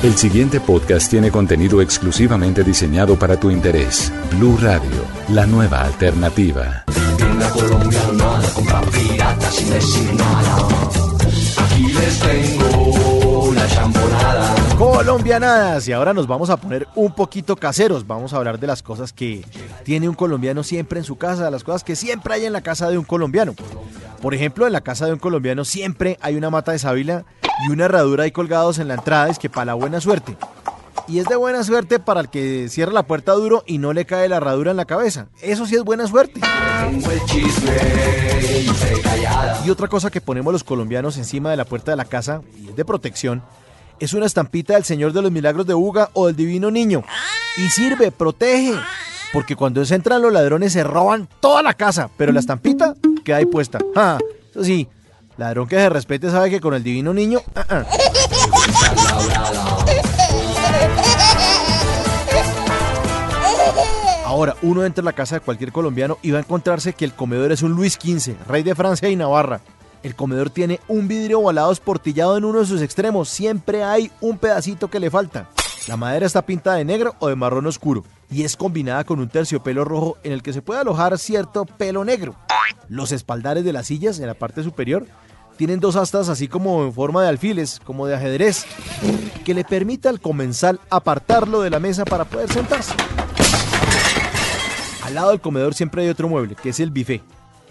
El siguiente podcast tiene contenido exclusivamente diseñado para tu interés. Blue Radio, la nueva alternativa. Aquí les tengo la champonada. Colombianadas, y ahora nos vamos a poner un poquito caseros. Vamos a hablar de las cosas que tiene un colombiano siempre en su casa, las cosas que siempre hay en la casa de un colombiano. Por ejemplo, en la casa de un colombiano siempre hay una mata de sábila y una herradura ahí colgados en la entrada, es que para la buena suerte. Y es de buena suerte para el que cierra la puerta duro y no le cae la herradura en la cabeza. Eso sí es buena suerte. Y otra cosa que ponemos los colombianos encima de la puerta de la casa, y es de protección, es una estampita del Señor de los Milagros de Uga o del Divino Niño. Y sirve, protege. Porque cuando se entran los ladrones se roban toda la casa, pero la estampita queda ahí puesta. Ja, eso sí, ladrón que se respete sabe que con el Divino Niño... ah, ah. Ahora, uno entra a la casa de cualquier colombiano y va a encontrarse que el comedor es un Luis XV, rey de Francia y Navarra. El comedor tiene un vidrio ovalado esportillado en uno de sus extremos. Siempre hay un pedacito que le falta. La madera está pintada de negro o de marrón oscuro y es combinada con un terciopelo rojo en el que se puede alojar cierto pelo negro. Los espaldares de las sillas en la parte superior tienen dos astas así como en forma de alfiles, como de ajedrez, que le permite al comensal apartarlo de la mesa para poder sentarse. Al lado del comedor siempre hay otro mueble, que es el buffet,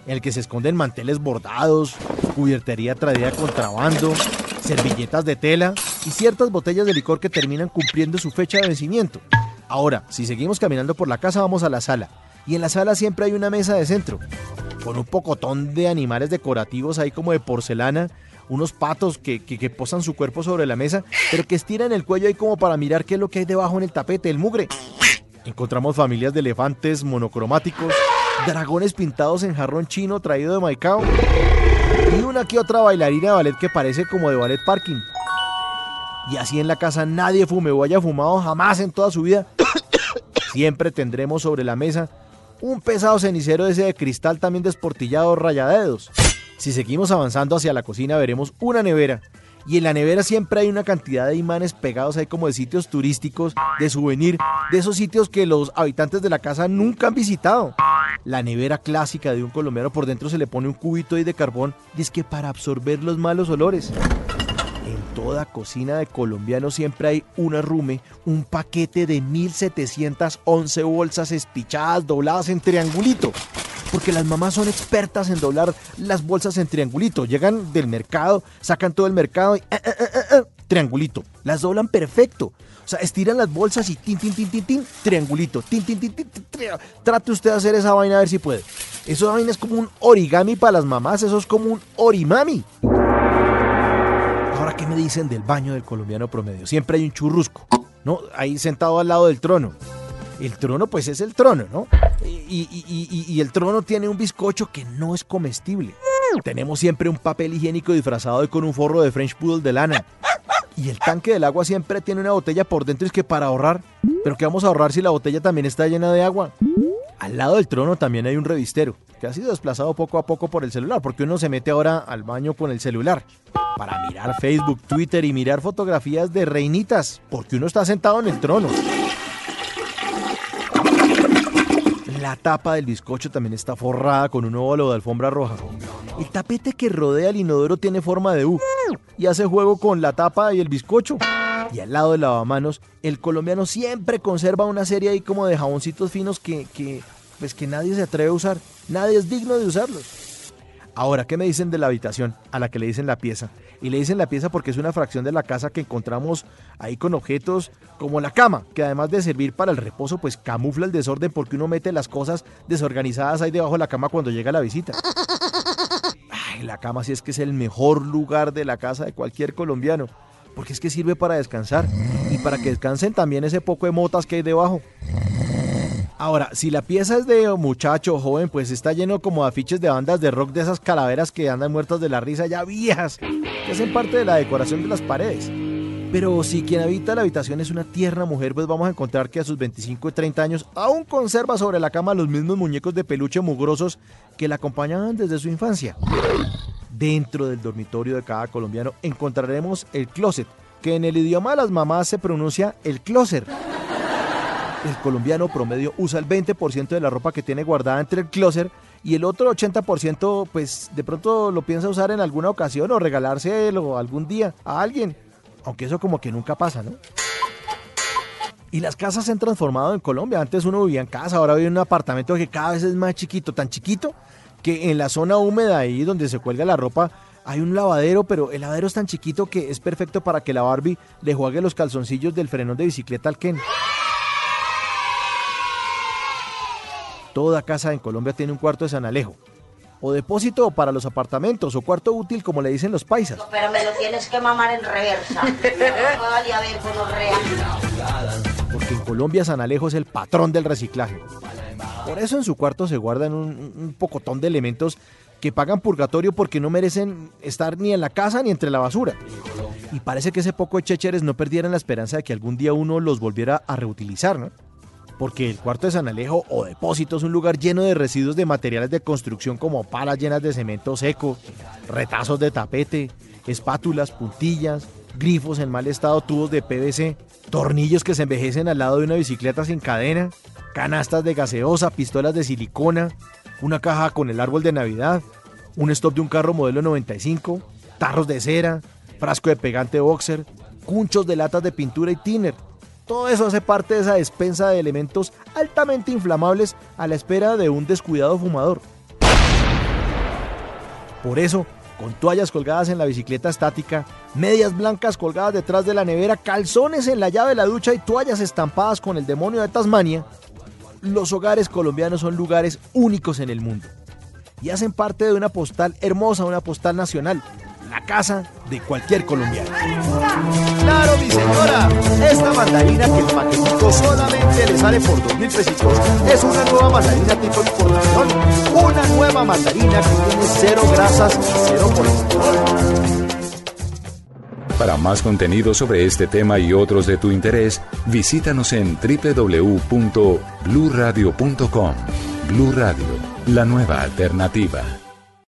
en el que se esconden manteles bordados, cubiertería traída contrabando, servilletas de tela y ciertas botellas de licor que terminan cumpliendo su fecha de vencimiento. Ahora, si seguimos caminando por la casa, vamos a la sala. Y en la sala siempre hay una mesa de centro, con un pocotón de animales decorativos ahí como de porcelana, unos patos que, que- posan su cuerpo sobre la mesa, pero que estiran el cuello ahí como para mirar qué es lo que hay debajo en el tapete, el mugre. Encontramos familias de elefantes monocromáticos, dragones pintados en jarrón chino traído de Maicao y una que otra bailarina de ballet que parece como de ballet parking. Y así en la casa nadie fume o haya fumado jamás en toda su vida. Siempre tendremos sobre la mesa un pesado cenicero ese de cristal también desportillado rayadedos. Si seguimos avanzando hacia la cocina veremos una nevera. Y en la nevera siempre hay una cantidad de imanes pegados ahí como de sitios turísticos, de souvenir, de esos sitios que los habitantes de la casa nunca han visitado. La nevera clásica de un colombiano por dentro se le pone un cubito de carbón, que para absorber los malos olores. Toda cocina de colombiano siempre hay un arrume, un paquete de 1711 bolsas espichadas, dobladas en triangulito. Porque las mamás son expertas en doblar las bolsas en triangulito. Llegan del mercado, sacan todo el mercado y eh, eh, eh, triangulito. Las doblan perfecto. O sea, estiran las bolsas y tin, tin, tin, tin, tin, triangulito. Tin, tin, tin, tin, tin, Trate usted de hacer esa vaina a ver si puede. Eso vaina es como un origami para las mamás, eso es como un orimami. Ahora, ¿qué me dicen del baño del colombiano promedio? Siempre hay un churrusco, ¿no? Ahí sentado al lado del trono. El trono, pues es el trono, ¿no? Y el trono tiene un bizcocho que no es comestible. Tenemos siempre un papel higiénico disfrazado y con un forro de French Poodle de lana. Y el tanque del agua siempre tiene una botella por dentro, es que para ahorrar. Pero ¿qué vamos a ahorrar si la botella también está llena de agua? Al lado del trono también hay un revistero, que ha sido desplazado poco a poco por el celular, porque uno se mete ahora al baño con el celular para mirar Facebook, Twitter y mirar fotografías de reinitas, porque uno está sentado en el trono. La tapa del bizcocho también está forrada con un óvalo de alfombra roja. El tapete que rodea el inodoro tiene forma de U y hace juego con la tapa y el bizcocho. Y al lado del lavamanos, el colombiano siempre conserva una serie ahí como de jaboncitos finos que, que, pues que nadie se atreve a usar. Nadie es digno de usarlos. Ahora, ¿qué me dicen de la habitación a la que le dicen la pieza? Y le dicen la pieza porque es una fracción de la casa que encontramos ahí con objetos como la cama, que además de servir para el reposo, pues camufla el desorden porque uno mete las cosas desorganizadas ahí debajo de la cama cuando llega la visita. Ay, la cama sí es que es el mejor lugar de la casa de cualquier colombiano, porque es que sirve para descansar y para que descansen también ese poco de motas que hay debajo. Ahora, si la pieza es de muchacho joven, pues está lleno como de afiches de bandas de rock de esas calaveras que andan muertas de la risa ya viejas, que hacen parte de la decoración de las paredes. Pero si quien habita la habitación es una tierna mujer, pues vamos a encontrar que a sus 25 y 30 años aún conserva sobre la cama los mismos muñecos de peluche mugrosos que la acompañaban desde su infancia. Dentro del dormitorio de cada colombiano encontraremos el closet, que en el idioma de las mamás se pronuncia el closer. El colombiano promedio usa el 20% de la ropa que tiene guardada entre el closet y el otro 80% pues de pronto lo piensa usar en alguna ocasión o regalárselo algún día a alguien. Aunque eso como que nunca pasa, ¿no? Y las casas se han transformado en Colombia. Antes uno vivía en casa, ahora vive en un apartamento que cada vez es más chiquito, tan chiquito que en la zona húmeda ahí donde se cuelga la ropa hay un lavadero, pero el lavadero es tan chiquito que es perfecto para que la Barbie le juegue los calzoncillos del frenón de bicicleta al Ken. Toda casa en Colombia tiene un cuarto de San Alejo. O depósito para los apartamentos, o cuarto útil, como le dicen los paisas. Pero me lo tienes que mamar en reversa. Porque en Colombia San Alejo es el patrón del reciclaje. Por eso en su cuarto se guardan un, un pocotón de elementos que pagan purgatorio porque no merecen estar ni en la casa ni entre la basura. Y parece que ese poco de chécheres no perdieran la esperanza de que algún día uno los volviera a reutilizar, ¿no? Porque el cuarto de San Alejo o depósito es un lugar lleno de residuos de materiales de construcción como palas llenas de cemento seco, retazos de tapete, espátulas, puntillas, grifos en mal estado, tubos de PVC, tornillos que se envejecen al lado de una bicicleta sin cadena, canastas de gaseosa, pistolas de silicona, una caja con el árbol de Navidad, un stop de un carro modelo 95, tarros de cera, frasco de pegante boxer, cunchos de latas de pintura y tiner. Todo eso hace parte de esa despensa de elementos altamente inflamables a la espera de un descuidado fumador. Por eso, con toallas colgadas en la bicicleta estática, medias blancas colgadas detrás de la nevera, calzones en la llave de la ducha y toallas estampadas con el demonio de Tasmania, los hogares colombianos son lugares únicos en el mundo y hacen parte de una postal hermosa, una postal nacional, la casa de cualquier colombiano. Claro, mi señora, esta mandarina que el paquetito solamente le sale por dos mil pesitos es una nueva mandarina tipo importación, una nueva mandarina que tiene cero grasas y cero colesterol. Para más contenido sobre este tema y otros de tu interés, visítanos en www.bluradio.com. Blu Radio, la nueva alternativa.